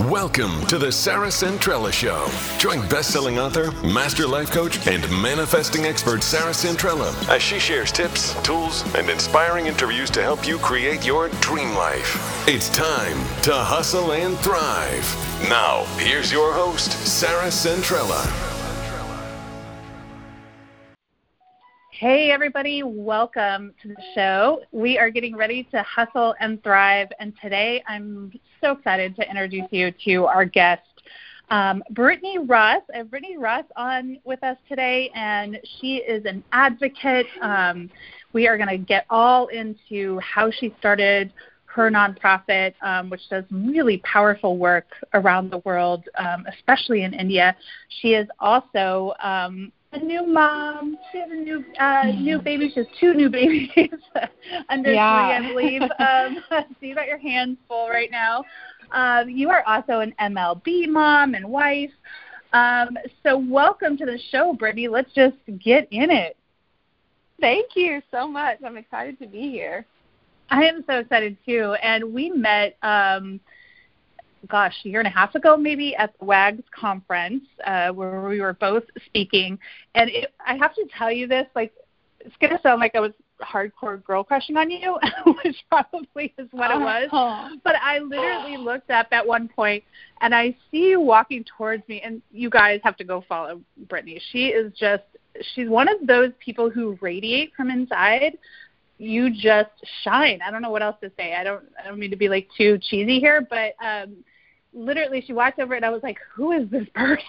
Welcome to the Sarah Centrella Show. Join best-selling author, master life coach, and manifesting expert Sarah Centrella as she shares tips, tools, and inspiring interviews to help you create your dream life. It's time to hustle and thrive. Now, here's your host, Sarah Centrella. Hey, everybody, welcome to the show. We are getting ready to hustle and thrive, and today I'm so excited to introduce you to our guest, um, Brittany Ross. I have Brittany Ross on with us today, and she is an advocate. Um, we are going to get all into how she started her nonprofit, um, which does really powerful work around the world, um, especially in India. She is also um, a new mom. She has a new uh, new baby. She has two new babies under yeah. three, I believe. Um, so you got your hands full right now. Um, you are also an MLB mom and wife. Um, so welcome to the show, Brittany. Let's just get in it. Thank you so much. I'm excited to be here. I am so excited too. And we met. Um, gosh, a year and a half ago, maybe at the WAGS conference uh, where we were both speaking. And it, I have to tell you this, like, it's going to sound like I was hardcore girl crushing on you, which probably is what it was. Uh-huh. But I literally looked up at one point and I see you walking towards me, and you guys have to go follow Brittany. She is just, she's one of those people who radiate from inside you just shine. I don't know what else to say. I don't I don't mean to be like too cheesy here, but um literally she walked over and I was like, Who is this person?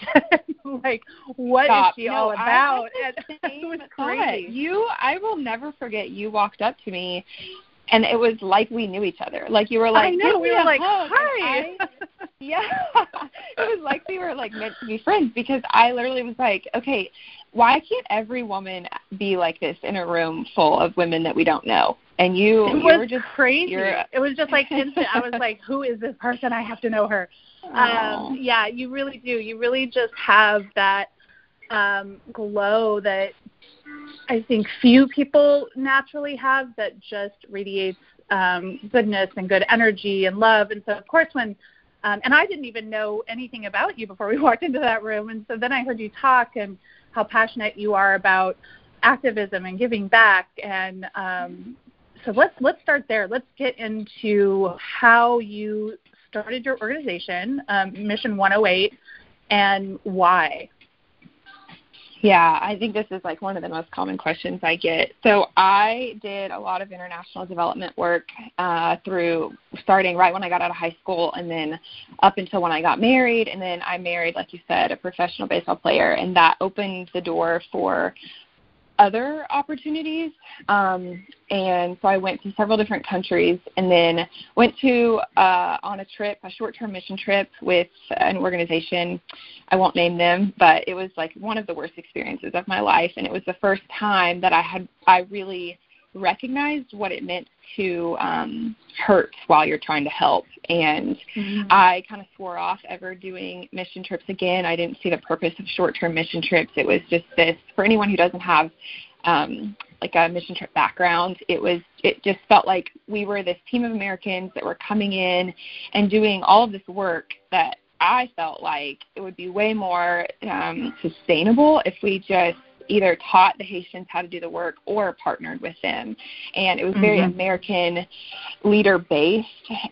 like what Stop. is she no, all about? it was crazy. You I will never forget you walked up to me and it was like we knew each other. Like you were like, I know, we were like, hi. I, yeah, it was like we were like meant to be friends because I literally was like, okay, why can't every woman be like this in a room full of women that we don't know? And you, it you was were just crazy. It was just like instant. I was like, who is this person? I have to know her. Um, yeah, you really do. You really just have that um, glow that I think few people naturally have that just radiates um, goodness and good energy and love. And so, of course, when um, and I didn't even know anything about you before we walked into that room, and so then I heard you talk and how passionate you are about activism and giving back. And um, so let's let's start there. Let's get into how you started your organization, um, Mission 108, and why. Yeah, I think this is like one of the most common questions I get. So I did a lot of international development work uh, through starting right when I got out of high school, and then up until when I got married, and then I married, like you said, a professional baseball player, and that opened the door for other opportunities. Um, and so I went to several different countries and then went to uh, on a trip, a short term mission trip with an organization. I won't name them, but it was like one of the worst experiences of my life. And it was the first time that I had, I really recognized what it meant to um, hurt while you're trying to help. And mm-hmm. I kind of swore off ever doing mission trips again. I didn't see the purpose of short term mission trips. It was just this for anyone who doesn't have um, like a mission trip background, it was it just felt like we were this team of Americans that were coming in and doing all of this work that I felt like it would be way more um, sustainable if we just either taught the Haitians how to do the work or partnered with them. And it was very mm-hmm. American leader based.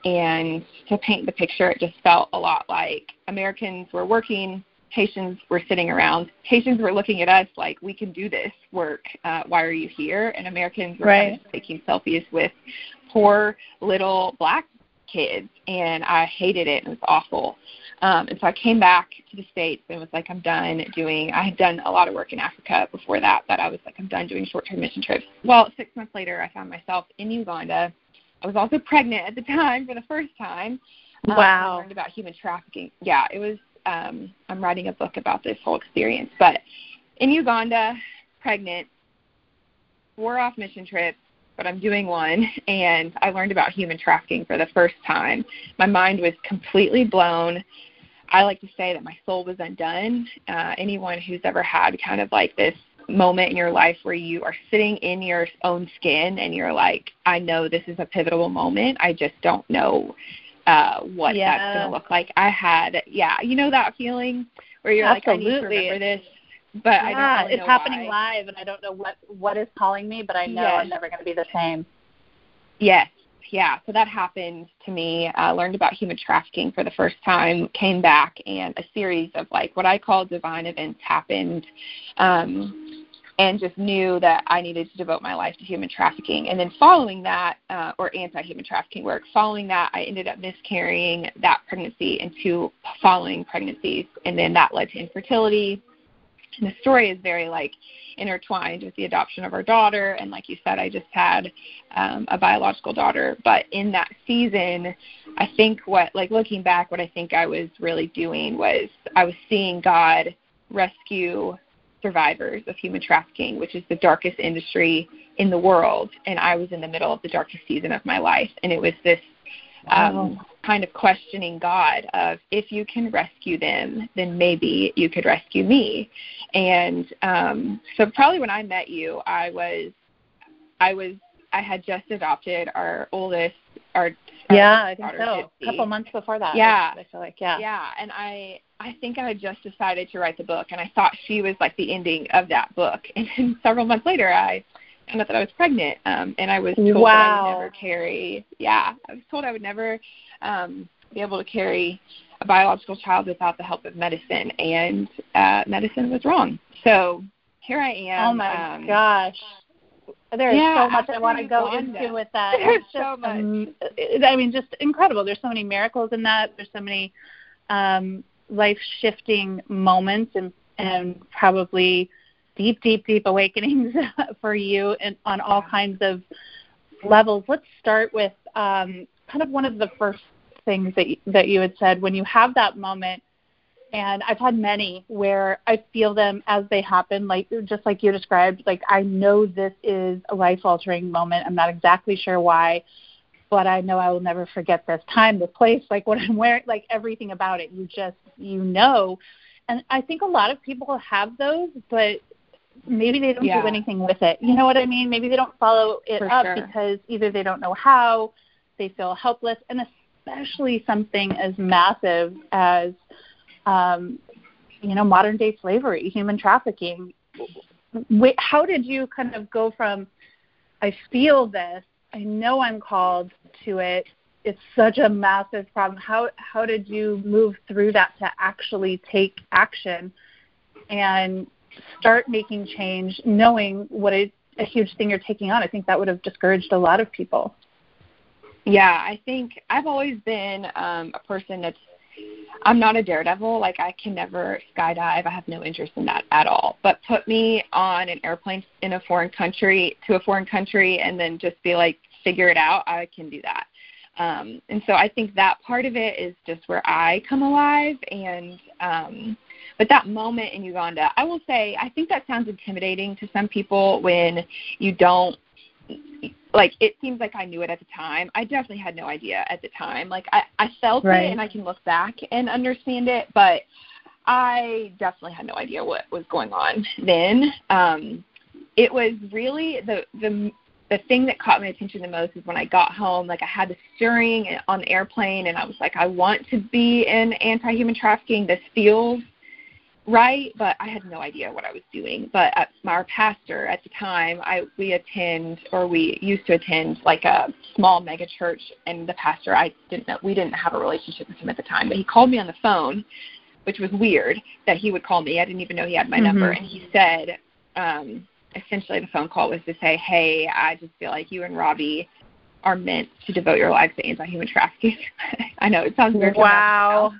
And to paint the picture, it just felt a lot like Americans were working. Haitians were sitting around. Haitians were looking at us like we can do this work. Uh, why are you here? And Americans were right. kind of taking selfies with poor little black kids, and I hated it. It was awful. Um, and so I came back to the States and was like, I'm done doing, I had done a lot of work in Africa before that, but I was like, I'm done doing short term mission trips. Well, six months later, I found myself in Uganda. I was also pregnant at the time for the first time. Um, wow. I learned about human trafficking. Yeah, it was, um, I'm writing a book about this whole experience. But in Uganda, pregnant, wore off mission trips, but I'm doing one, and I learned about human trafficking for the first time. My mind was completely blown. I like to say that my soul was undone. Uh, anyone who's ever had kind of like this moment in your life where you are sitting in your own skin and you're like, I know this is a pivotal moment. I just don't know uh what Yeah. that's going to look like. I had yeah, you know that feeling where you're like I need to Absolutely. remember this, but I don't yeah, really it's happening why. live, and I don't know what what is calling me, but I know Yes. I'm never going to be the same. Yes, yeah. So that happened to me. I learned about human trafficking for the first time, came back, and a series of like what I call divine events happened, um, and just knew that I needed to devote my life to human trafficking. And then following that, uh, or anti-human trafficking work, following that, I ended up miscarrying that pregnancy and two following pregnancies, and then that led to infertility. The story is very like intertwined with the adoption of our daughter. And like you said i just had um, a biological daughter. But in that season i think what like looking back what i think i was really doing was i was seeing god rescue survivors of human trafficking which is the darkest industry in the world. And i was in the middle of the darkest season of my life. And it was this um, kind of questioning God of if you can rescue them, then maybe you could rescue me. And um, so probably when I met you, I was, I was, I had just adopted our oldest, our, Yeah, I think so. A couple months before that. Yeah. I feel like yeah. Yeah, and I I think I had just decided to write the book, and I thought she was like the ending of that book. And then several months later, I found out that I was pregnant, um, and I was told that I would never carry. Yeah, I was told I would never um, be able to carry a biological child without the help of medicine, and uh, medicine was wrong. So here I am. Oh my um, gosh. There's yeah, so much I want to go into with that. There's just, so much. um, I mean, just incredible. There's so many miracles in that. There's so many um, life shifting moments and and probably deep, deep, deep awakenings for you and on all kinds of levels. Let's start with um, kind of one of the first things that you, that you had said when you have that moment. And I've had many where I feel them as they happen, like just like you described. Like I know this is a life-altering moment. I'm not exactly sure why, but I know I will never forget this time, this place, like what I'm wearing, like everything about it. You just you know, and I think a lot of people have those, but maybe they don't Yeah. do anything with it. You know what I mean? Maybe they don't follow it For up sure. because either they don't know how, they feel helpless, and especially something as massive as, um, you know, modern day slavery, human trafficking. Wait, how did you kind of go from, I feel this, I know I'm called to it, it's such a massive problem. How how did you move through that to actually take action and start making change, knowing what a, a huge thing you're taking on? I think that would have discouraged a lot of people. Yeah, I think I've always been um, a person that's I'm not a daredevil. Like I can never skydive. I have no interest in that at all. But put me on an airplane in a foreign country to a foreign country and then just be like figure it out. I can do that. Um, and so I think that part of it is just where I come alive. And um, but that moment in Uganda, I will say I think that sounds intimidating to some people when you don't like it seems like I knew it at the time. I definitely had no idea at the time. Like I, I felt Right. it and I can look back and understand it, but I definitely had no idea what was going on then. Um it was really the the the thing that caught my attention the most is when I got home, like I had the stirring on the airplane and I was like, I want to be in anti human trafficking. This feels right, but I had no idea what I was doing. But at our pastor at the time, I we attend or we used to attend like a small mega church, and the pastor I didn't know we didn't have a relationship with him at the time, but he called me on the phone, which was weird that he would call me. I didn't even know he had my number, Mhm. and he said. um essentially the phone call was to say, "Hey, I just feel like you and Robbie are meant to devote your lives to anti-human trafficking." I know it sounds weird. Wow.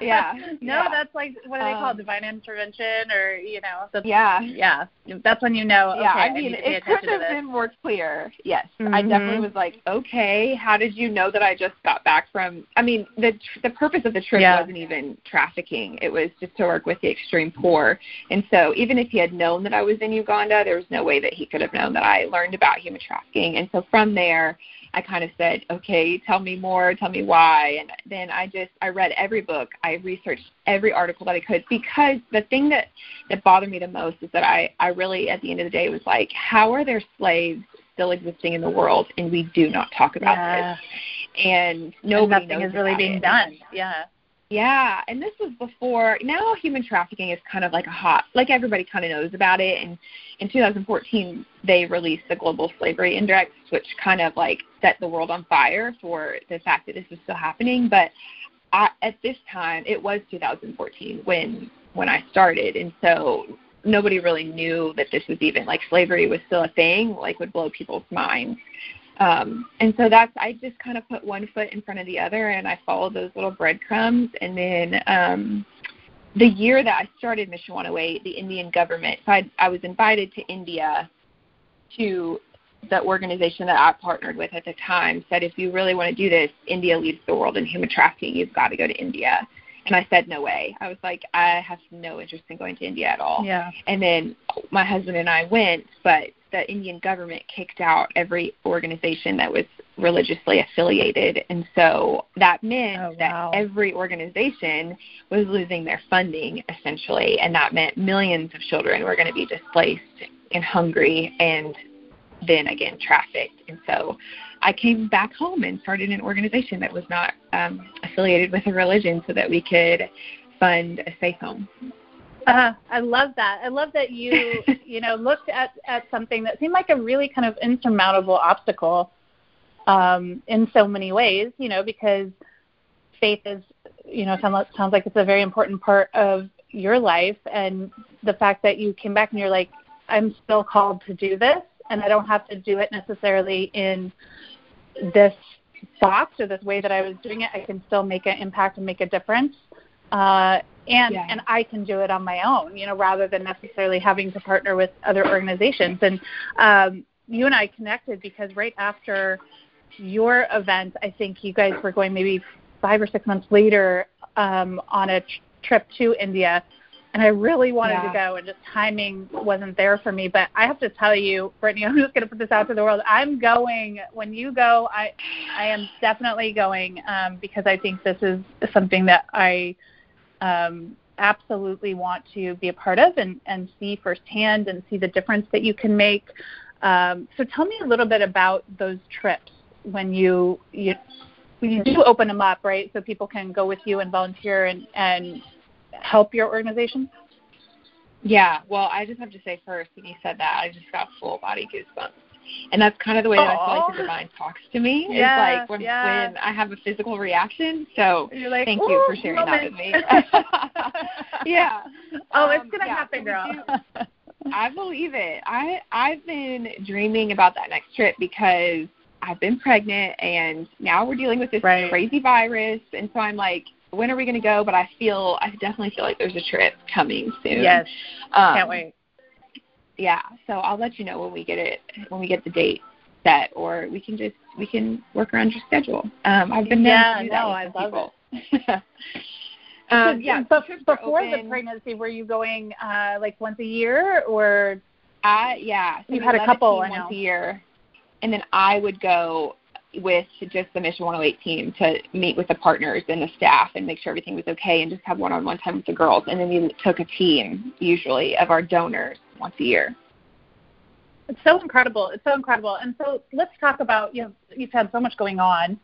Yeah, no, yeah. that's like what do they call it? Um, Divine intervention, or you know, that's. Yeah, yeah. That's when you know. yeah. okay, I mean, pay it could have been more clear. Yes, I Mhm. definitely was like, "Okay, how did you know that I just got back from?" I mean, the the purpose of the trip Yeah. wasn't even trafficking; it was just to work with the extreme poor. And so, even if he had known that I was in Uganda, there was no way that he could have known that I learned about human trafficking. And so, from there. I kind of said, okay, tell me more, tell me why. And then I just, I read every book. I researched every article that I could because the thing that, that bothered me the most is that I, I really, at the end of the day, was like, how are there slaves still existing in the world and we do not talk about Yeah. this? and nobody and nothing knows is really being it. done. Yeah. Yeah, and this was before. Now human trafficking is kind of like a hot, like everybody kind of knows about it. And in 2014, they released the Global Slavery Index, which kind of like set the world on fire for the fact that this was still happening. But I, at this time, it was 2014 when when I started, and so nobody really knew that this was even like slavery was still a thing, like would blow people's minds. Um, and so that's I just kind of put one foot in front of the other, and I followed those little breadcrumbs. And then um, the year that I started Mission 108, the Indian government, so I, I was invited to India to the organization that I partnered with at the time said, if you really want to do this, India leads the world in human trafficking. You've got to go to India. And I said, no way. I was like, I have no interest in going to India at all. Yeah. And then my husband and I went, but the Indian government kicked out every organization that was religiously affiliated. And so that meant Oh, that every organization was losing their funding essentially. And that meant millions of children were going to be displaced and hungry and then again trafficked. And so I came back home and started an organization that was not um, affiliated with a religion so that we could fund a safe home. Uh, I love that. I love that you, you know, looked at at something that seemed like a really kind of insurmountable obstacle um, in so many ways. You know, because faith is, you know, sounds sounds like it's a very important part of your life, and the fact that you came back and you're like, I'm still called to do this, and I don't have to do it necessarily in this box or this way that I was doing it. I can still make an impact and make a difference. Uh, and Yeah. and I can do it on my own, you know, rather than necessarily having to partner with other organizations. And um, you and I connected because right after your event, I think you guys were going maybe five or six months later um, on a tr- trip to India, and I really wanted Yeah. to go, and just timing wasn't there for me. But I have to tell you, Brittany, I'm just going to put this out to the world. I'm going when you go. I I am definitely going um, because I think this is something that I um, absolutely want to be a part of and, and see firsthand and see the difference that you can make. Um, so tell me a little bit about those trips when you you you do open them up, right? So people can go with you and volunteer and and help your organization. Yeah, well, I just have to say first, when you said that, I just got full body goosebumps. And that's kind of the way that I feel like the divine talks to me. Yeah, is like when yeah. when I have a physical reaction. So like, thank you for "Ooh, sharing that with me. yeah. Oh, it's Um, gonna yeah, happen, girl. I believe it. I I've been dreaming about that next trip because I've been pregnant and now we're dealing with this Right. crazy virus and so I'm like, when are we going to go? But I feel I definitely feel like there's a trip coming soon. yes, um, can't wait. Yeah, so I'll let you know when we get it when we get the date set, or we can just we can work around your schedule. Um, I've been Yeah, to do that no, I love people. um, yeah, but before the pregnancy, were you going uh, like once a year or? I yeah. So You had a couple, once a year, and then I would go with just the Mission 108 team to meet with the partners and the staff and make sure everything was okay, and just have one-on-one time with the girls. And then we took a team usually of our donors once a year. It's so incredible. It's so incredible. And so let's talk about you know you've had so much going on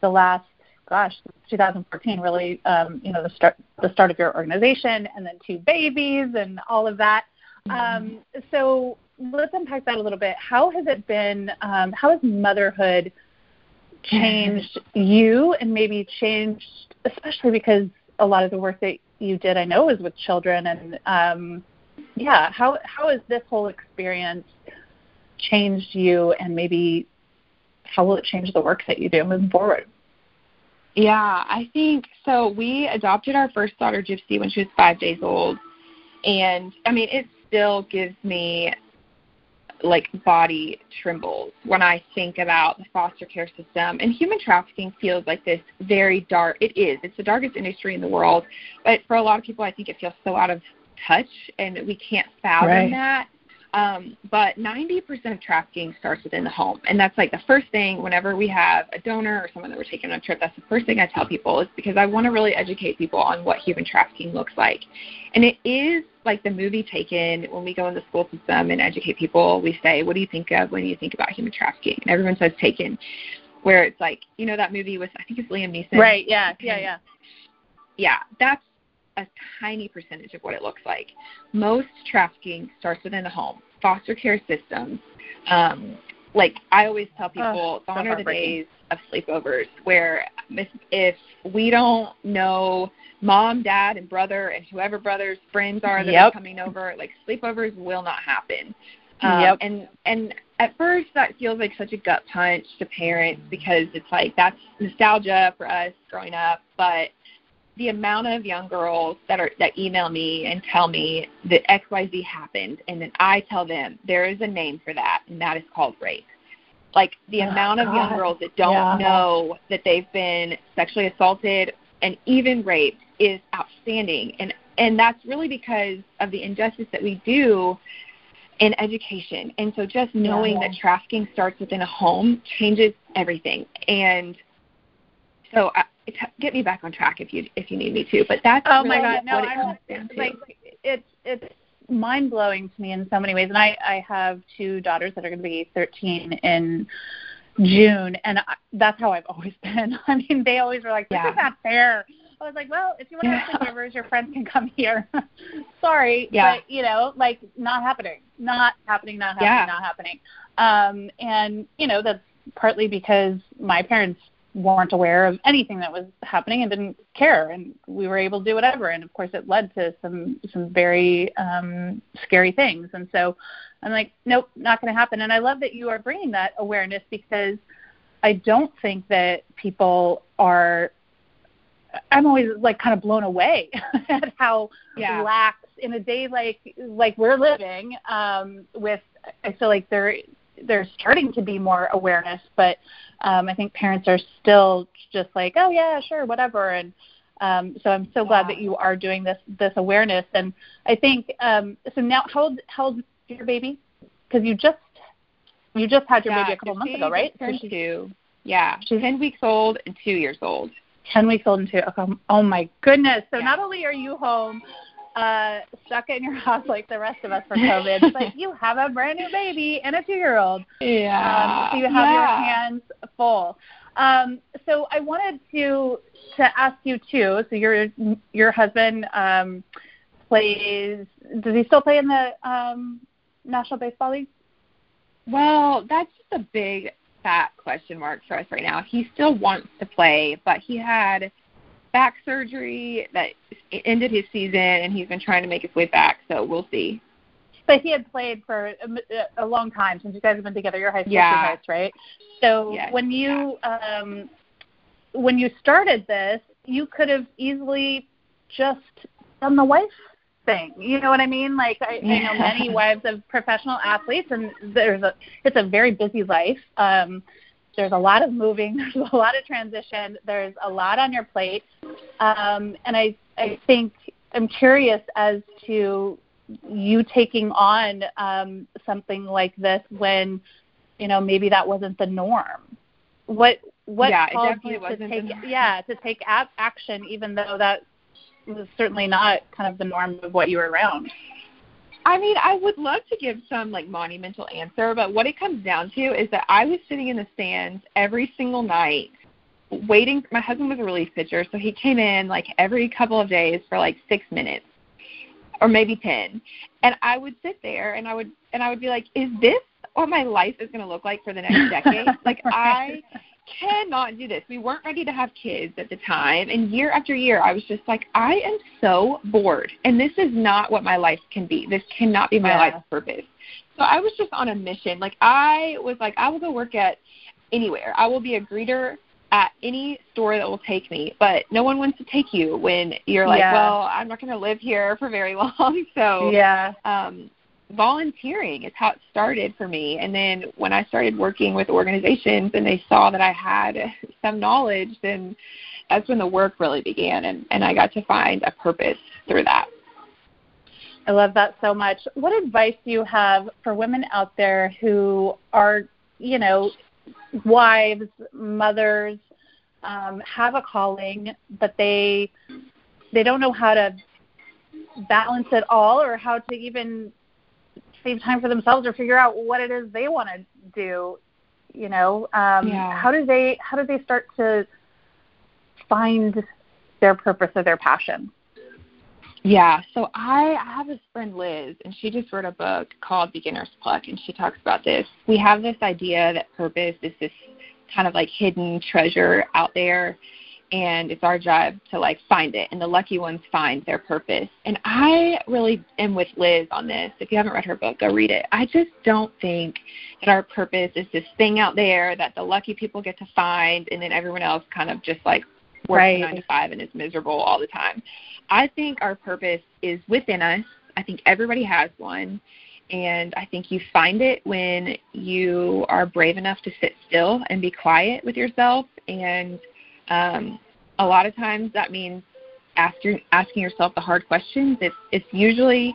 the last gosh 2014 really um, you know the start the start of your organization and then two babies and all of that. Um, so let's unpack that a little bit. How has it been? Um, how has motherhood changed you and maybe changed especially because a lot of the work that you did I know is with children and um, yeah how how has this whole experience changed you and maybe how will it change the work that you do moving forward Yeah, I think so. We adopted our first daughter, Gypsy, when she was five days old. And I mean, it still gives me like body trembles when I think about the foster care system. And human trafficking feels like this very dark, it is, it's the darkest industry in the world. But for a lot of people, I think it feels so out of touch and we can't fathom Right. that. Um, but 90% of trafficking starts within the home. And that's like the first thing whenever we have a donor or someone that we're taking on a trip, that's the first thing I tell people is because I want to really educate people on what human trafficking looks like. And it is like the movie Taken, when we go in the school system and educate people, we say, What do you think of when you think about human trafficking? And everyone says Taken. where it's like you know that movie with I think it's Liam Neeson. Right. Yeah. Yeah. Yeah. Yeah. That's a tiny percentage of what it looks like. Most trafficking starts within the home. Foster care systems. Um, like I always tell people, oh, gone so are the days of sleepovers where if, if we don't know mom, dad, and brother, and whoever brother's friends are that Yep. are coming over, like sleepovers will not happen. Um, Yep. And and at first that feels like such a gut punch to parents because it's like that's nostalgia for us growing up, but the amount of young girls that are that email me and tell me that XYZ happened and then I tell them there is a name for that and that is called rape. Like the Oh, amount of young girls that don't Yeah. know that they've been sexually assaulted and even raped is outstanding and and that's really because of the injustice that we do in education. And so just knowing Yeah. that trafficking starts within a home changes everything. And so get me back on track if you if you need me to. But that's Oh really my God. No, I'm like it's it's mind blowing to me in so many ways. And I I have two daughters that are going to be 13 in June, and I, that's how I've always been. I mean, they always were like, "This Yeah. is not fair." I was like, "Well, if you want to have sleepovers, your friends can come here." Sorry, Yeah. but you know, like not happening, not happening, not happening, Yeah. not happening. Um, and you know, that's partly because my parents weren't aware of anything that was happening and didn't care and we were able to do whatever. And of course it led to some some very um scary things. And so i'm like nope not going to happen. And i love that you are bringing that awareness because i don't think that people are i'm always like kind of blown away at how Yeah. lax in a day like like we're living um with i feel like there there's starting to be more awareness but um i think parents are still just like oh yeah sure whatever and um so i'm so glad that you are doing this this awareness and i think um so now how old how old is your baby because you just you just had your yeah, baby a couple months ago right Turned so she's two. Yeah, she's ten weeks old and two years old. 10 weeks old and two okay. oh my goodness so Yeah. not only are you home uh stuck in your house like the rest of us for covid but you have a brand new baby and a two year old Yeah. um, so you have your hands full. Um, so I wanted to to ask you too. So your your husband um, plays. Does he still play in the um, National Baseball League? Well, that's just a big fat question mark for us right now. He still wants to play, but he had back surgery that ended his season, and he's been trying to make his way back. So we'll see. But he had played for a, a long time since you guys have been together. You're high school Yeah. teammates, right? So Yes, when you um, when you started this, you could have easily just done the wife thing. You know what I mean? Like I, I know many wives of professional athletes, and there's a it's a very busy life. Um, there's a lot of moving. There's a lot of transition. There's a lot on your plate, um, and I I think I'm curious as to you taking on um, something like this when you know maybe that wasn't the norm. What what Yeah, it called you to take yeah to take action even though that was certainly not kind of the norm of what you were around. I mean, I would love to give some like monumental answer, but what it comes down to is that I was sitting in the stands every single night waiting. My husband was a relief pitcher, so he came in like every couple of days for like six minutes or maybe ten, and I would sit there and I would and I would be like, "Is this what my life is going to look like for the next decade?" like I cannot do this. We weren't ready to have kids at the time. And year after year, I was just like, I am so bored. And this is not what my life can be. This cannot be my Yeah. life's purpose. So I was just on a mission. Like, I was like, I will go work at anywhere. I will be a greeter at any store that will take me. But no one wants to take you when you're like, Yeah. well, I'm not going to live here for very long. So yeah. um, volunteering is how it started for me. And then when I started working with organizations and they saw that I had some knowledge, then that's when the work really began. And, and I got to find a purpose through that. I love that so much. What advice do you have for women out there who are, you know, wives, mothers, um, have a calling, but they they don't know how to balance it all or how to even save time for themselves or figure out what it is they want to do. You know, um, yeah. how do they how do they start to find their purpose or their passion? Yeah, so I, I have this friend Liz, and she just wrote a book called Beginner's Pluck, and she talks about this. We have this idea that purpose is this kind of like hidden treasure out there, and it's our job to like find it, and the lucky ones find their purpose. And I really am with Liz on this. If you haven't read her book, go read it. I just don't think that our purpose is this thing out there that the lucky people get to find, and then everyone else kind of just like works Right. nine to five and is miserable all the time. I think our purpose is within us. I think everybody has one. And I think you find it when you are brave enough to sit still and be quiet with yourself. And um, a lot of times that means asking asking yourself the hard questions. It's it's usually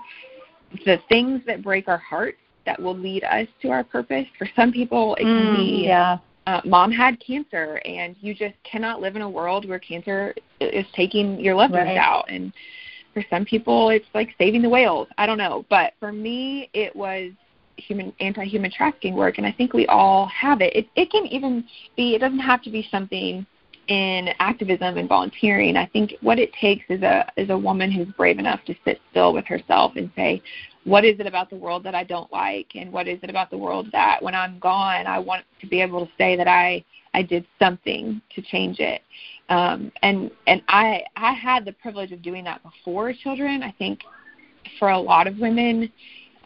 the things that break our hearts that will lead us to our purpose. For some people, it can be Mm, yeah. uh, mom had cancer and you just cannot live in a world where cancer is taking your levers Right. out and for some people it's like saving the whales i don't know but for me it was human anti-human trafficking work and i think we all have it it, it can even be it doesn't have to be something in activism and volunteering i think what it takes is a is a woman who's brave enough to sit still with herself and say what is it about the world that I don't like and what is it about the world that when I'm gone I want to be able to say that I I did something to change it. Um and and I I had the privilege of doing that before children. I think for a lot of women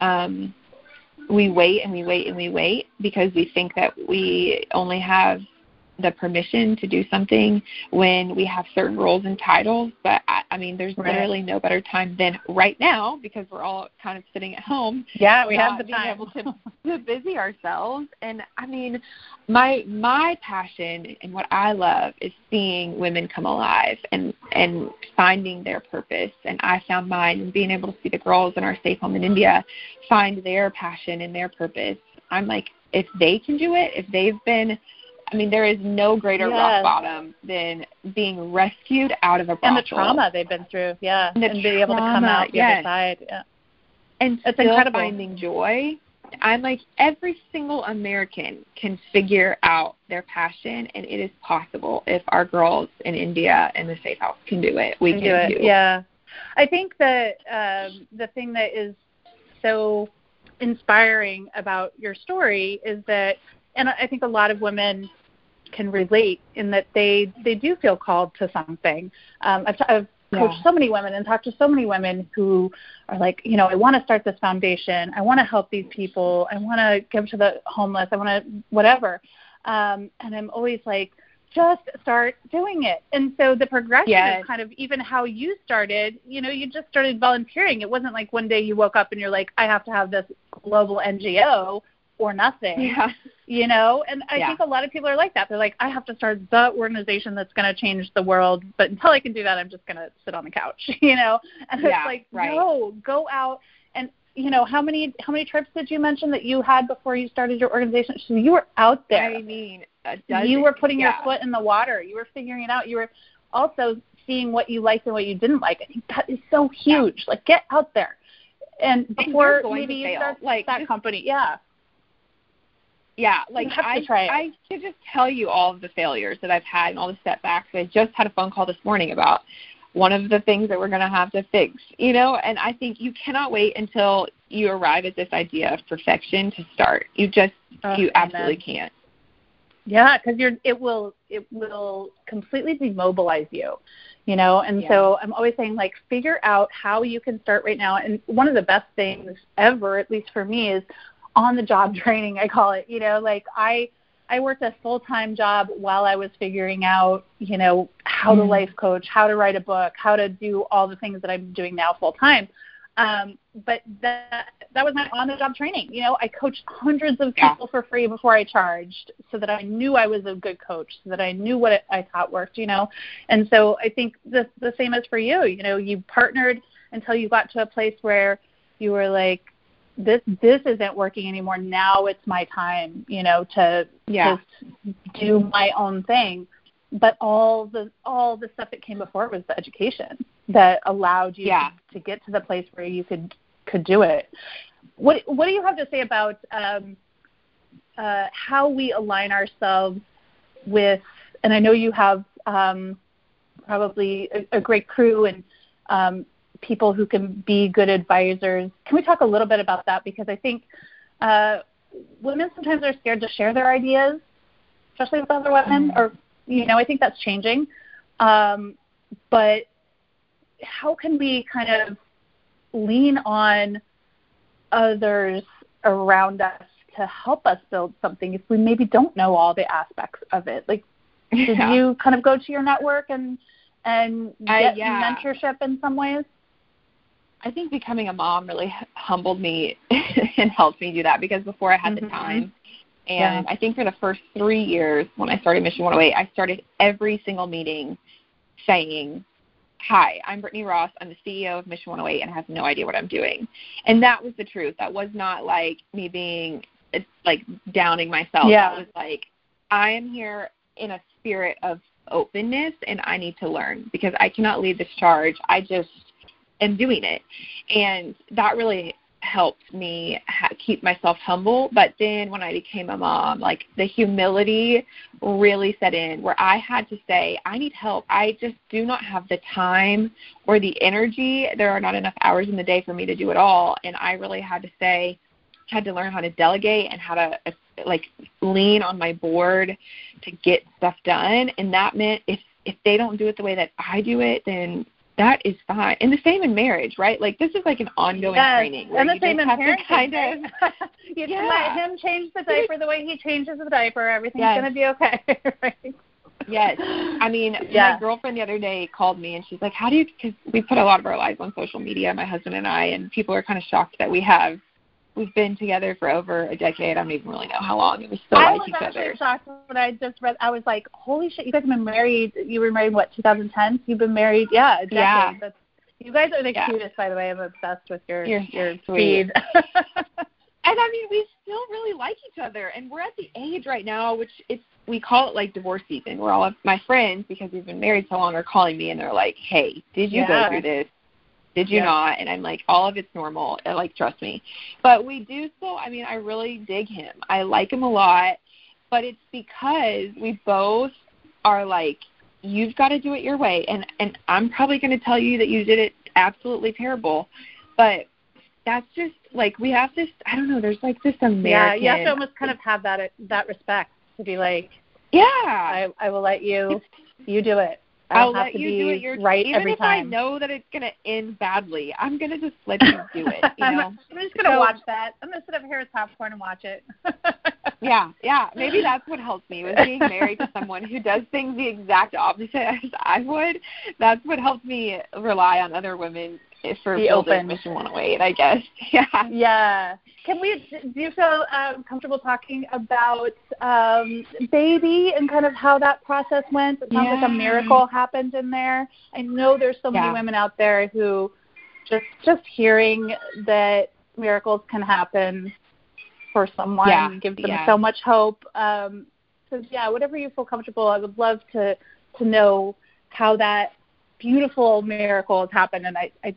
um we wait and we wait and we wait because we think that we only have the permission to do something when we have certain roles and titles. But I, I mean, there's Right. literally no better time than right now because we're all kind of sitting at home. Yeah, we have the being time. able to, to busy ourselves. And I mean, my my passion and what I love is seeing women come alive and and finding their purpose. And I found mine and being able to see the girls in our safe home in India find their passion and their purpose. I'm like, if they can do it, if they've been I mean, there is no greater Yes. rock bottom than being rescued out of a brothel. and the trauma they've been through, yeah, And the and being able to come out the yes. other side. Yeah. and It's still incredible. finding joy. I'm like every single American can figure out their passion, and it is possible if our girls in India and the Safe House can do it. We can can do it. Yeah, I think that um, the thing that is so inspiring about your story is that, and I think a lot of women can relate in that they they do feel called to something. Um, I've, I've coached Yeah. so many women and talked to so many women who are like, you know, I want to start this foundation. I want to help these people. I want to give to the homeless. I want to whatever. Um, and I'm always like, just start doing it. And so the progression Yes. of kind of even how you started, you know, you just started volunteering. It wasn't like one day you woke up and you're like, I have to have this global NGO or nothing Yeah. you know? And i Yeah. think a lot of people are like that. They're like i have to start the organization that's going to change the world but until i can do that i'm just going to sit on the couch you know? And Yeah, it's like right. no go out and you know how many how many trips did you mention that you had before you started your organization? So you were out there. I mean, a dozen. you were putting yeah. your foot in the water. You were figuring it out. You were also seeing what you liked and what you didn't like. I think that is so huge. Like get out there. And before going maybe you start Like, that company yeah Yeah, like I, try. I could just tell you all of the failures that I've had and all the setbacks. I just had a phone call this morning about one of the things that we're going to have to fix, you know. And I think you cannot wait until you arrive at this idea of perfection to start. You just, Oh, you absolutely can't. Yeah, because you're it will it will completely demobilize you, you know. And Yeah. so I'm always saying like figure out how you can start right now. And one of the best things ever, at least for me, is on the job training. I call it. You know, like I I worked a full time job while I was figuring out, you know, how to Mm. life coach, how to write a book, how to do all the things that I'm doing now full time. Um, but that that was my on the job training. You know, I coached hundreds of Yeah. people for free before I charged, so that I knew I was a good coach, so that I knew what I thought worked. You know, and so I think the the same as for you. You know, you partnered until you got to a place where you were like, this this isn't working anymore. Now it's my time. You know, to Yeah. just do my own thing. But all the all the stuff that came before was the education that allowed you Yeah. to, to get to the place where you could could do it. What what do you have to say about um, uh, how we align ourselves with, and I know you have um, probably a, a, great crew and um, people who can be good advisors. Can we talk a little bit about that? Because I think uh, women sometimes are scared to share their ideas, especially with other women, or you know, I think that's changing. Um, but how can we kind of lean on others around us to help us build something if we maybe don't know all the aspects of it? Like, did yeah. you kind of go to your network and and get yeah. mentorship in some ways? I think becoming a mom really humbled me and helped me do that because before I had mm-hmm. the time. And yeah. I think for the first three years when I started Mission 108, I started every single meeting saying, Hi, I'm Brittany Ross. I'm the CEO of Mission 108 and I have no idea what I'm doing. And that was the truth. That was not like me being like downing myself. Yeah. That was like, I am here in a spirit of openness and I need to learn because I cannot lead this charge. I just am doing it. And that really helped me ha- keep myself humble. But then when I became a mom, like the humility really set in where I had to say, I need help. I just do not have the time or the energy. There are not enough hours in the day for me to do it all. And I really had to say, had to learn how to delegate and how to uh, like lean on my board to get stuff done and that meant if if they don't do it the way that I do it then that is fine. And the same in marriage, right? Like this is like an ongoing yes. training. And the same in parenting. Kind of, you yeah. let him change the diaper the way he changes the diaper. Everything's yes. going to be okay, right? Yes. I mean, yeah. my girlfriend the other day called me and she's like, "How do you?" Because we put a lot of our lives on social media, my husband and I, and people are kind of shocked that we have we've been together for over a decade. I don't even really know how long. It was so I like each other. I was shocked when I just read. I was like, "Holy shit! You guys have been married. You were married what 2010? You've been married, yeah, a decade. Yeah. That's, you guys are the yeah. cutest, by the way. I'm obsessed with your You're your feed. and I mean, we still really like each other, and we're at the age right now, which it's we call it like divorce season. Where all of my friends, because we've been married so long, are calling me and they're like, "Hey, did you yeah. go through this? Did you yeah. not? And I'm like, all of it's normal. Uh, like, trust me. But we do still, I mean, I really dig him. I like him a lot. But it's because we both are like, you've got to do it your way. And, and I'm probably going to tell you that you did it absolutely terrible. But that's just like, we have this, I don't know, there's like this American. Yeah, you have to almost kind of have that, that respect to be like, yeah, I, I will let you, you do it. I'll let you do it your right even if time. I know that it's gonna end badly. I'm gonna just let you do it. You know? I'm just gonna so, watch that. I'm gonna sit up here with popcorn and watch it. yeah, yeah. Maybe that's what helps me was being married to someone who does things the exact opposite as I would. That's what helps me rely on other women for Be open. Mission 108, I guess. Yeah. Yeah. Can we? Do you feel um, comfortable talking about um, baby and kind of how that process went? It sounds yeah. like a miracle happened in there. I know there's so many yeah. women out there who just just hearing that miracles can happen for someone yeah. gives them so much hope. Um, so yeah, whatever you feel comfortable, I would love to to know how that beautiful miracle has happened. And I, I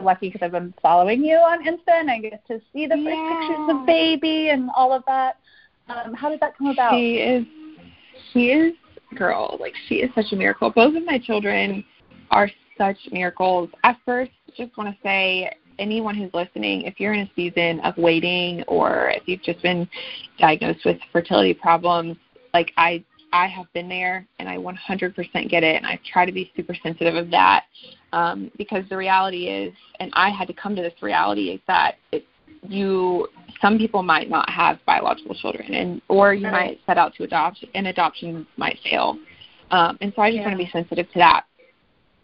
lucky because I've been following you on Insta and I get to see the yeah. first pictures of baby and all of that. Um, how did that come about? She is, she is, girl, like she is such a miracle. Both of my children are such miracles. At first, just want to say anyone who's listening, if you're in a season of waiting or if you've just been diagnosed with fertility problems, like I I have been there and I 100% get it and I try to be super sensitive of that um, because the reality is, and I had to come to this reality is that it, you some people might not have biological children and or you right. might set out to adopt and adoption might fail um, and so I just yeah. want to be sensitive to that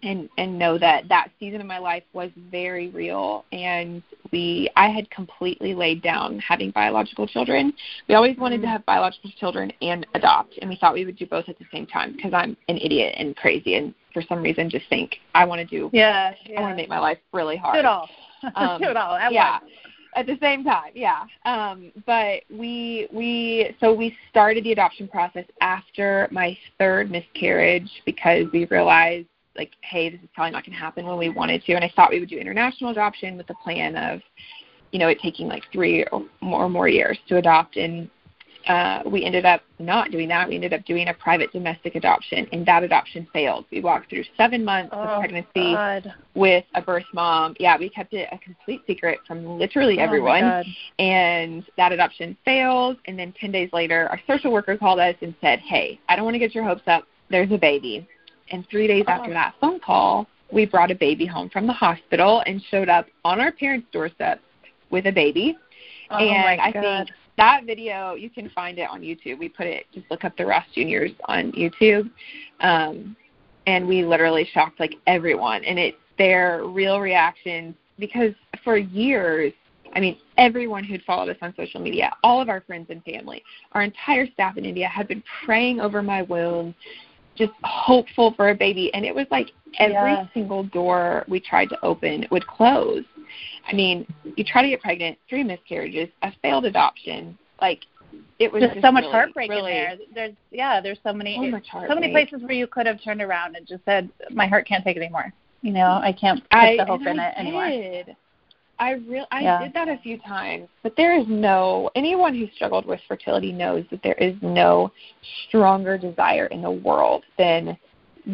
and and know that that season of my life was very real and we I had completely laid down having biological children. We always wanted mm-hmm. to have biological children and adopt and we thought we would do both at the same time because I'm an idiot and crazy and for some reason just think I want to do yeah, yeah. I want to make my life really hard. Do it all. Um, do it all at yeah. once. At the same time, yeah. Um, but we we so we started the adoption process after my third miscarriage because we realized like, hey, this is probably not going to happen when we wanted to. And I thought we would do international adoption with the plan of, you know, it taking like three or more, or more years to adopt. And uh, we ended up not doing that. We ended up doing a private domestic adoption, and that adoption failed. We walked through seven months oh, of pregnancy God. with a birth mom. Yeah, we kept it a complete secret from literally Oh, everyone. God. And that adoption failed. And then 10 days later, our social worker called us and said, Hey, I don't want to get your hopes up. There's a baby. And three days Oh. after that phone call, we brought a baby home from the hospital and showed up on our parents' doorstep with a baby. Oh, and I think that video you can find it on YouTube. We put it just look up the Ross Juniors on YouTube. Um and we literally shocked like everyone and it's their real reactions because for years I mean, everyone who'd followed us on social media, all of our friends and family, our entire staff in India had been praying over my womb, just hopeful for a baby. And it was like every Yeah. single door we tried to open would close. I mean, you try to get pregnant, three miscarriages, a failed adoption. Like, it was just, just so much really, heartbreak really, in there. There's yeah, there's so many So so many places where you could have turned around and just said, My heart can't take it anymore. You know, I can't put I, the hope in I it anymore. I real I Yeah. did that a few times, but there is no anyone who struggled with fertility knows that there is no stronger desire in the world than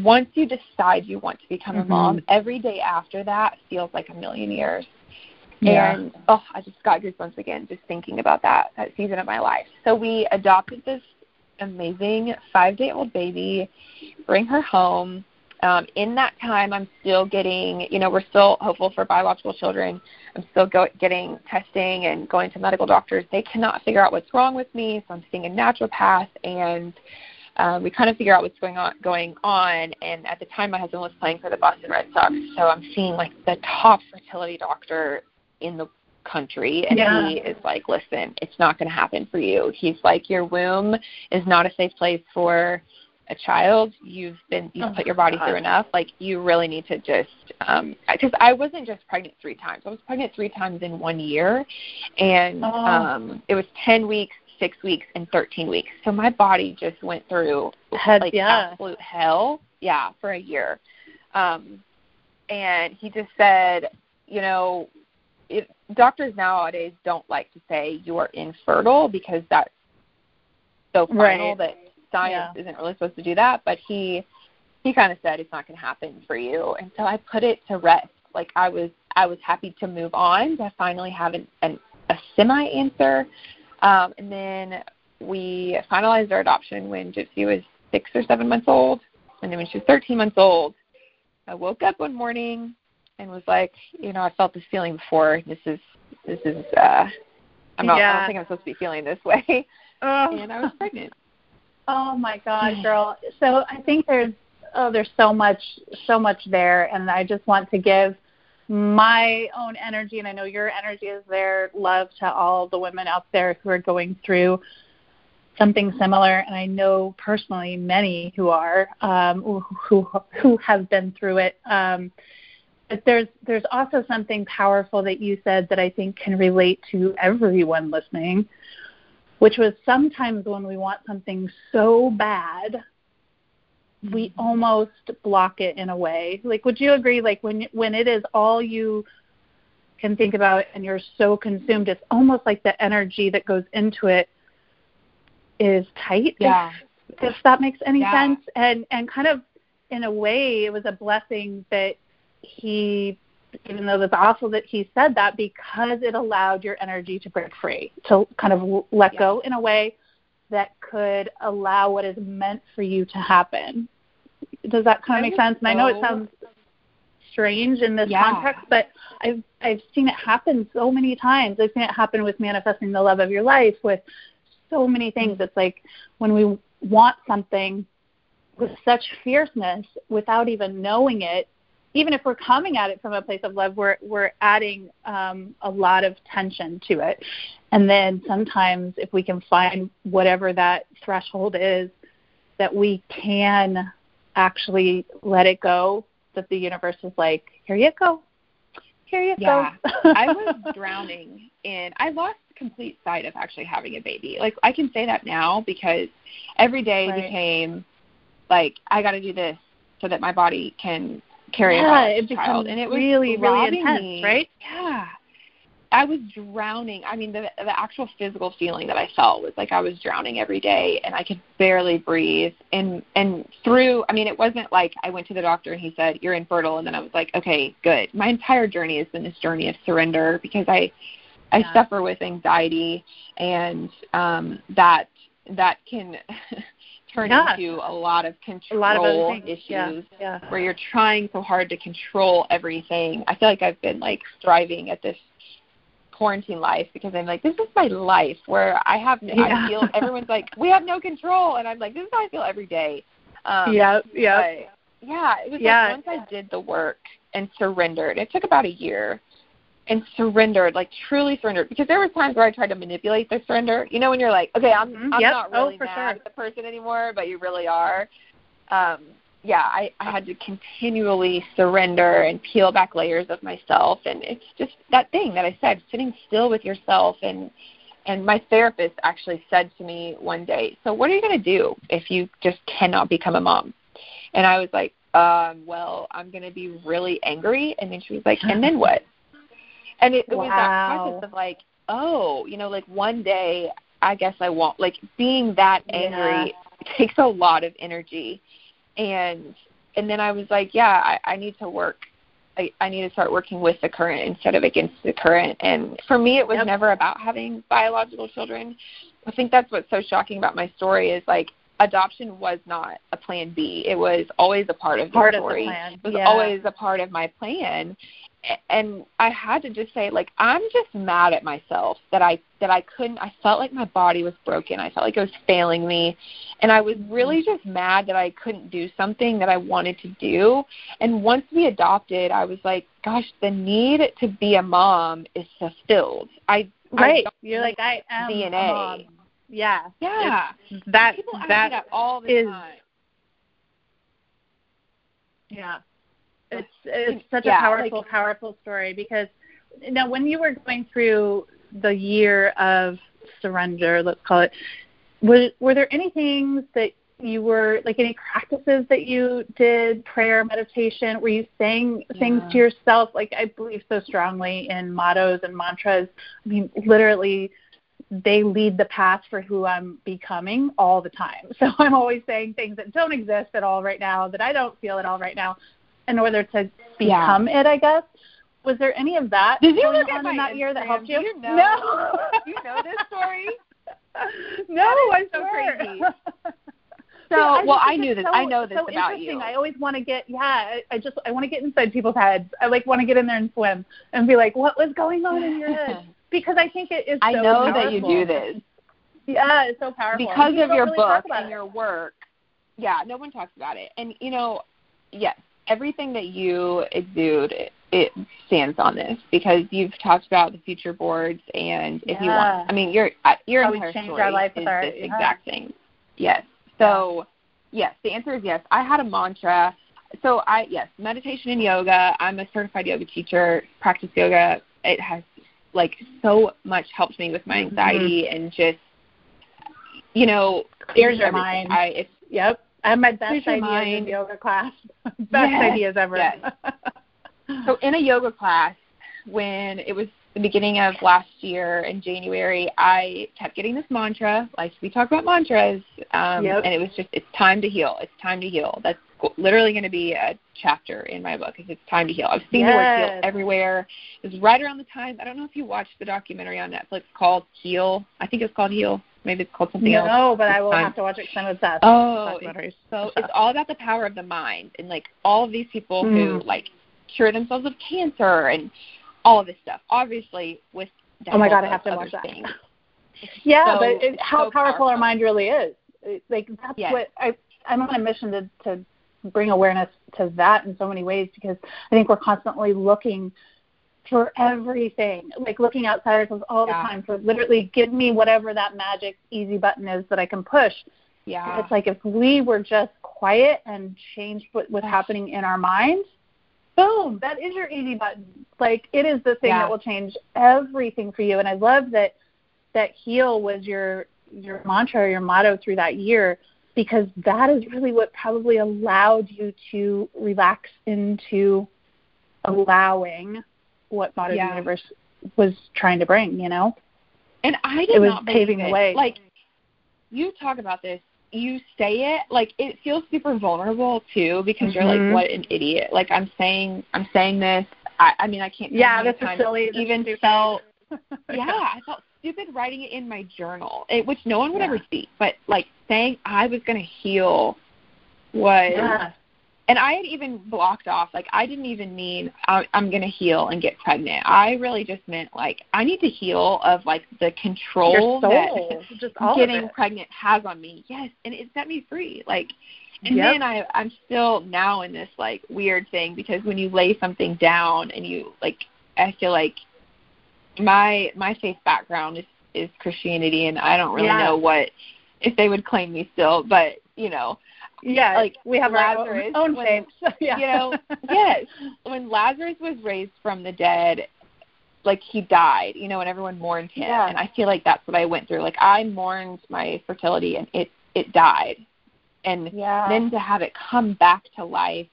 once you decide you want to become a Mhm. mom, every day after that feels like a million years. Yeah. And oh, I just got goosebumps again just thinking about that that season of my life. So we adopted this amazing five day old baby, bring her home. Um, in that time, I'm still getting, you know, we're still hopeful for biological children. I'm still go- getting testing and going to medical doctors. They cannot figure out what's wrong with me, so I'm seeing a naturopath, and um, we kind of figure out what's going on. Going on, and at the time, my husband was playing for the Boston Red Sox, so I'm seeing like the top fertility doctor in the country and Yeah. he is like listen it's not going to happen for you he's like your womb is not a safe place for a child you've been you've Oh, put your body God. through enough like you really need to just um because i wasn't just pregnant three times i was pregnant three times in one year and Oh. um it was ten weeks six weeks and thirteen weeks so my body just went through Had- like yeah. absolute hell yeah for a year um and he just said you know it, doctors nowadays don't like to say you are infertile because that's so final Right. that science isn't really supposed to do that. But he he kind of said it's not going to happen for you, and so I put it to rest. Like I was I was happy to move on to finally have an, an a semi answer, um, and then we finalized our adoption when Gypsy was six or seven months old, and then when she was 13 months old, I woke up one morning and was like, you know, I felt this feeling before. This is this is uh I'm not I don't think I'm supposed to be feeling this way. Oh. And I was pregnant. Oh my God, girl. So I think there's oh there's so much so much there and I just want to give my own energy and I know your energy is there, love to all the women out there who are going through something similar and I know personally many who are um who who have been through it. Um but there's there's also something powerful that you said that I think can relate to everyone listening which was sometimes when we want something so bad we mm-hmm. almost block it in a way like would you agree like when when it is all you can think about and you're so consumed it's almost like the energy that goes into it is tight Yeah. if, if that makes any Yeah. sense and and kind of in a way it was a blessing that he even though it's awful that he said that because it allowed your energy to break free to kind of let Yeah. go in a way that could allow what is meant for you to happen does that kind of make sense and i know it sounds strange in this Yeah. context but i've i've seen it happen so many times i've seen it happen with manifesting the love of your life with so many things it's like when we want something with such fierceness without even knowing it even if we're coming at it from a place of love we're we're adding um, a lot of tension to it and then sometimes if we can find whatever that threshold is that we can actually let it go that the universe is like here you go here you go. Yeah. go I was drowning in I lost complete sight of actually having a baby. Like I can say that now because every day Right. became like I got to do this so that my body can carry yeah it child and it was really really intense me. right Yeah. I was drowning. I mean, the the actual physical feeling that I felt was like I was drowning every day, and I could barely breathe. And and through, I mean, it wasn't like I went to the doctor and he said you're infertile, and then I was like, okay, good. My entire journey has been this journey of surrender because I I yeah. suffer with anxiety, and um, that that can turn yeah. into a lot of control a lot of issues yeah. Yeah. where you're trying so hard to control everything. I feel like I've been like striving at this quarantine life because I'm like, this is my life where I have no. I feel everyone's like, we have no control, and I'm like, this is how I feel every day. Um, yeah, yeah, yeah. It was yeah. like once I did the work and surrendered. It took about a year and surrendered, like truly surrendered. Because there were times where I tried to manipulate the surrender. You know, when you're like, okay, I'm mm-hmm. I'm yep. not oh, really oh, mad sure. at the person anymore, but you really are. Um, yeah, I, I had to continually surrender and peel back layers of myself, and it's just that thing that I said, sitting still with yourself. And and my therapist actually said to me one day, "So what are you going to do if you just cannot become a mom?" And I was like, um, "Well, I'm going to be really angry." And then she was like, "And then what?" And it, it wow. was that process of like, oh, you know, like one day I guess I won't like being that angry yeah. takes a lot of energy. And and then I was like, yeah, I, I need to work I, I need to start working with the current instead of against the current. And for me, it was yep. never about having biological children. I think that's what's so shocking about my story is like adoption was not a plan B. It was always a part of the part story. Of the plan. It was yeah. always a part of my plan and I had to just say like I'm just mad at myself that I that I couldn't I felt like my body was broken. I felt like it was failing me and I was really Mm-hmm. just mad that I couldn't do something that I wanted to do. And once we adopted, I was like, gosh, the need to be a mom is fulfilled. I right. I You're like I am DNA. A mom. Yeah. Yeah. It's, that People that that all the is, time. Yeah it's it's uh, such yeah, a powerful like, powerful story because now when you were going through the year of surrender let's call it were were there any things that you were like any practices that you did prayer meditation were you saying yeah. things to yourself like i believe so strongly in mottos and mantras i mean literally they lead the path for who I'm becoming all the time. So I'm always saying things that don't exist at all right now, that I don't feel at all right now, in order to become yeah. it, I guess. Was there any of that Did you going look on at in that Instagram? year that helped you? you know, no. you know this story? no, I'm so crazy. So, I well, I knew this. So, I know this so about interesting. you. I always want to get, yeah, I, I just, I want to get inside people's heads. I like want to get in there and swim and be like, what was going on in your head? Because I think it is. I so know powerful. that you do this. Yeah, it's so powerful. Because of your really book and it. your work. Yeah, no one talks about it. And you know, yes, everything that you exude it, it stands on this because you've talked about the future boards and if yeah. you want I mean your uh, your How entire story our life is our, this yeah. exact thing. Yes. So yes, the answer is yes. I had a mantra. So I yes, meditation and yoga. I'm a certified yoga teacher, practice yoga. It has like so much helped me with my anxiety mm-hmm. and just you know, clears your mind. I it's Yep. I have my best ideas mind. in yoga class. best Yes, ideas ever. yes. so in a yoga class when it was the beginning of last year in January, I kept getting this mantra. Like we talk about mantras, um, Yep. and it was just it's time to heal. It's time to heal. That's literally going to be a chapter in my book. Is it's time to heal. I've seen the word heal everywhere. It was right around the time. I don't know if you watched the documentary on Netflix called Heal. I think it's called Heal. Maybe it's called something else. no, but I will Time. have to watch it because I'm obsessed. Oh, documentaries. So it's all about the power of the mind and like all of these people who Mm. like cure themselves of cancer and all of this stuff. Obviously with Oh my God, I have to watch that. things. Yeah, so- but it, how so powerful our mind really is. Like that's Yes. what I I'm on a mission to to bring awareness to that in so many ways because I think we're constantly looking for everything, like looking outside ourselves all Yeah. the time for literally give me whatever that magic easy button is that I can push. Yeah. It's like if we were just quiet and changed what was happening in our minds, boom, that is your easy button. Like it is the thing Yeah. that will change everything for you. And I love that that heal was your your mantra or your motto through that year because that is really what probably allowed you to relax into allowing what modern Yeah. universe was trying to bring, you know? And I did it was not paving the way. Like you talk about this, you say it like it feels super vulnerable too because you're Mhm. like, what an idiot. Like I'm saying, I'm saying this. I, I mean, I can't. Yeah, this is silly. Even felt yeah, I felt stupid writing it in my journal, it, which no one would Yeah. ever see. But like saying I was going to heal was, Yeah. And I had even blocked off. Like I didn't even mean I, I'm going to heal and get pregnant. I really just meant like I need to heal of like the control that just all getting pregnant has on me. Yes, and it set me free. Like, and Yep. then I I'm still now in this like weird thing because when you lay something down and you like, I feel like my my faith background is is Christianity, and I don't really Yeah. know what if they would claim me still, but you know, Yeah, like we have our Lazarus own, own when- faith. So, yeah. you know, yes, when Lazarus was raised from the dead, like he died, you know, and everyone mourned him, Yeah. and I feel like that's what I went through. Like I mourned my fertility, and it it died, and yeah. then to have it come back to life,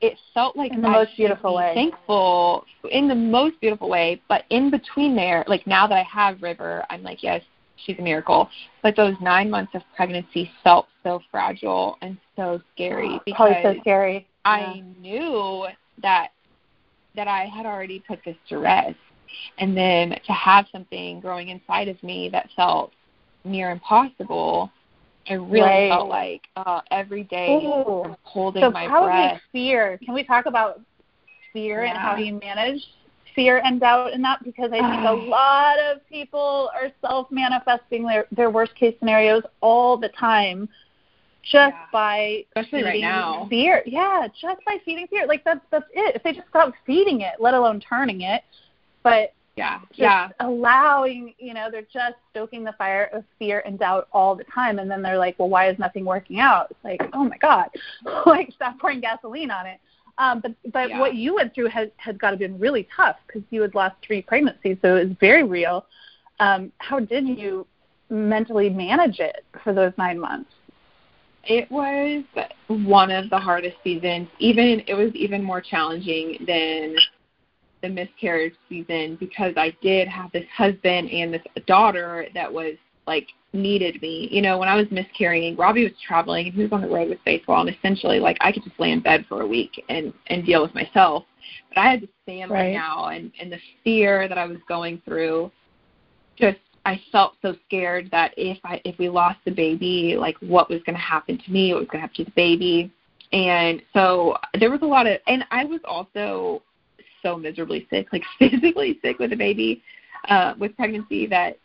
it felt like In the I most beautiful be way. Thankful in the most beautiful way, but in between there, like now that I have River, I'm like, yes, she's a miracle. But those nine months of pregnancy felt so fragile and so scary because Probably so scary. I knew that that I had already put this to rest. And then to have something growing inside of me that felt near impossible, I really Right. felt like uh, every day Ooh. I'm holding so my probably breath. fear. Can we talk about fear and how Yeah. you manage fear and doubt in that? Because I think a ah. lot of people are self manifesting their their worst case scenarios all the time, just Yeah. by Especially right feeding now. fear. Yeah, just by feeding fear. Like that's that's it. If they just stop feeding it, let alone turning it, but Yeah, just yeah, allowing, you know, they're just stoking the fire of fear and doubt all the time. And then they're like, well, why is nothing working out? It's like, oh my God, like stop pouring gasoline on it. Um, but but Yeah. what you went through has has got to been really tough because you had lost three pregnancies, so it was very real. Um, how did you mentally manage it for those nine months? it was one of the hardest seasons. Even it was even more challenging than the miscarriage season because I did have this husband and this daughter that was like needed me. You know, when I was miscarrying, Robbie was traveling and he was on the road with baseball and essentially like I could just lay in bed for a week and and deal with myself. But I had to stand Right. now and and the fear that I was going through just I felt so scared that if I if we lost the baby, like what was going to happen to me, what was going to happen to the baby, and so there was a lot of, and I was also so miserably sick, like physically sick with the baby, uh, with pregnancy that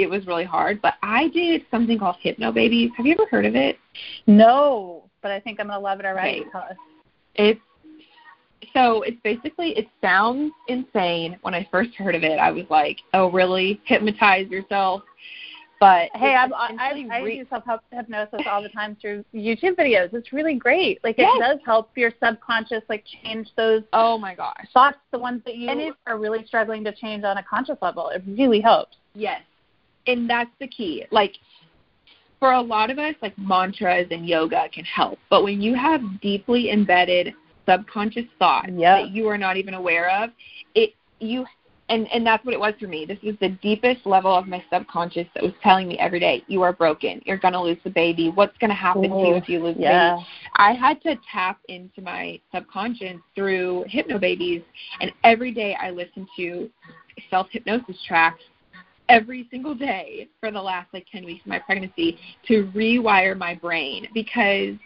it was really hard. But I did something called Hypnobabies. Have you ever heard of it? No, but I think I'm gonna love it already. It's so it's basically it sounds insane. When I first heard of it, I was like, "Oh, really? Hypnotize yourself?" But Hey, I'm, I, essentially I re- do self hypnosis all the time through YouTube videos. It's really great. Like it Yes. does help your subconscious like change those oh my gosh, thoughts, the ones that you And it- are really struggling to change on a conscious level. It really helps. yes, and that's the key. Like for a lot of us, like mantras and yoga can help, but when you have deeply embedded subconscious thoughts Yeah. that you are not even aware of, it you and and that's what it was for me. This was the deepest level of my subconscious that was telling me every day, you are broken. You're going to lose the baby. What's going to happen to you if you lose the baby? I had to tap into my subconscious through Hypnobabies and every day I listened to self hypnosis tracks every single day for the last like 10 weeks of my pregnancy to rewire my brain because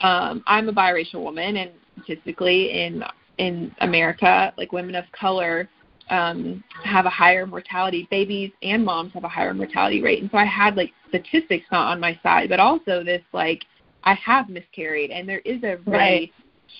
um I'm a biracial woman and statistically in in America like women of color um have a higher mortality babies and moms have a higher mortality rate and so I had like statistics not on my side but also this like I have miscarried and there is a Right.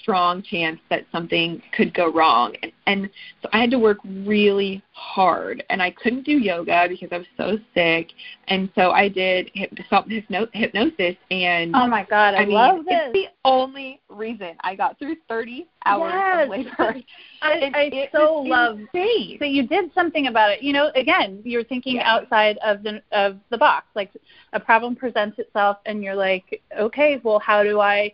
Strong chance that something could go wrong and, and so I had to work really hard and I couldn't do yoga because I was so sick and so I did hypno- hypnosis and Oh my God, I, I mean love this. it's the only reason I got through 30 hours Yes. of labor. I, I it so love insane. that you did something about it. You know, again, you're thinking Yeah. outside of the of the box. Like a problem presents itself, and you're like, okay, well, how do I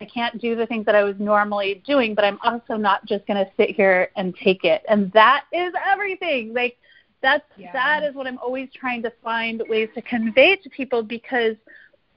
I can't do the things that I was normally doing, but I'm also not just going to sit here and take it. And that is everything. Like that's yeah. that is what I'm always trying to find ways to convey to people because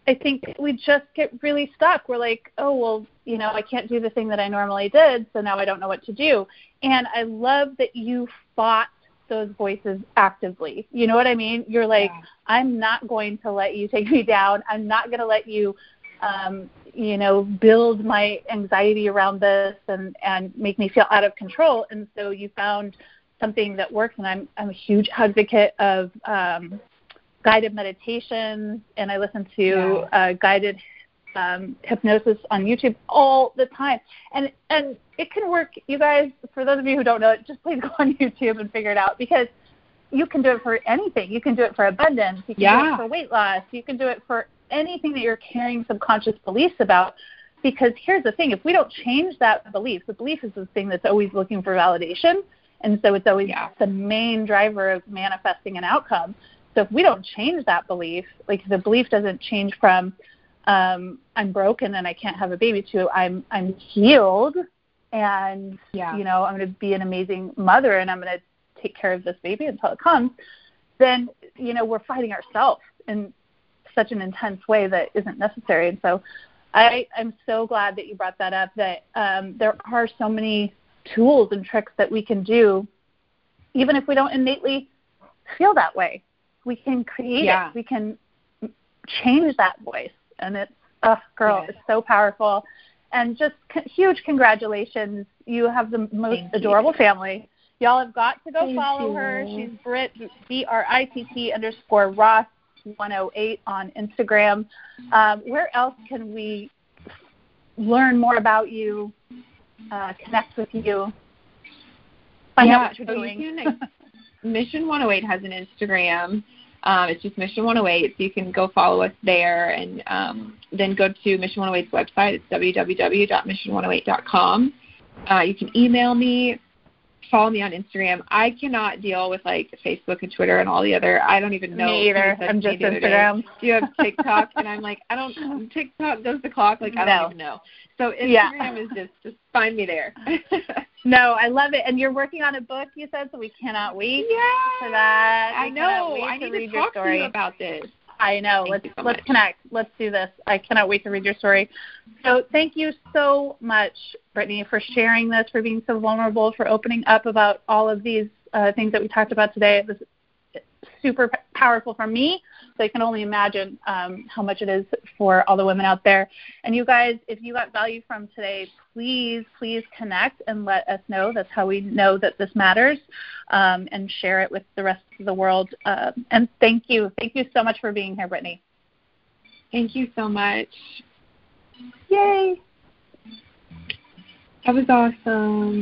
I think we just get really stuck. We're like, oh well, you know, I can't do the thing that I normally did, so now I don't know what to do. And I love that you fought those voices actively. You know what I mean? You're like, yeah. I'm not going to let you take me down. I'm not going to let you, um, you know, build my anxiety around this and and make me feel out of control. And so you found something that works. And I'm I'm a huge advocate of um, guided meditations, and I listen to yeah. uh, guided um, hypnosis on YouTube all the time, and and it can work. You guys, for those of you who don't know it, just please go on YouTube and figure it out because you can do it for anything. You can do it for abundance. You can yeah. do it for weight loss. You can do it for anything that you're carrying subconscious beliefs about. Because here's the thing: if we don't change that belief, the belief is the thing that's always looking for validation, and so it's always yeah. the main driver of manifesting an outcome. So if we don't change that belief, like the belief doesn't change from um, I'm broken and I can't have a baby to I'm I'm healed and yeah. you know I'm going to be an amazing mother and I'm going to take care of this baby until it comes, then you know we're fighting ourselves in such an intense way that isn't necessary. And so I I'm so glad that you brought that up. That um, there are so many tools and tricks that we can do, even if we don't innately feel that way. We can create yeah. it. We can change that voice and it's oh girl yes. it's so powerful and just c- huge congratulations you have the most Thank adorable you. family y'all have got to go Thank follow you. her she's Britt B R I T T underscore Ross 108 on Instagram. Um, where else can we learn more about you, uh, connect with you, find yeah, out what you're so doing? You can, Mission 108 has an Instagram. Um, it's just Mission 108, so you can go follow us there, and um, then go to Mission 108's website. It's www.mission108.com. Uh, you can email me, follow me on Instagram. I cannot deal with like Facebook and Twitter and all the other. I don't even know. Me either. I'm just Instagram. Do you have TikTok? and I'm like, I don't. TikTok does the clock. Like I no. don't even know. So Instagram yeah. is just just find me there. no, I love it. And you're working on a book, you said, so we cannot wait yeah, for that. I know. I to need read to your talk to story. you about this. I know. Thank let's so let's much. connect. Let's do this. I cannot wait to read your story. So thank you so much, Brittany, for sharing this, for being so vulnerable, for opening up about all of these uh, things that we talked about today. It was super powerful for me. So I can only imagine um, how much it is for all the women out there. And you guys, if you got value from today, please, please connect and let us know. That's how we know that this matters, um, and share it with the rest of the world. Uh, and thank you, thank you so much for being here, Brittany. Thank you so much. Yay! That was awesome.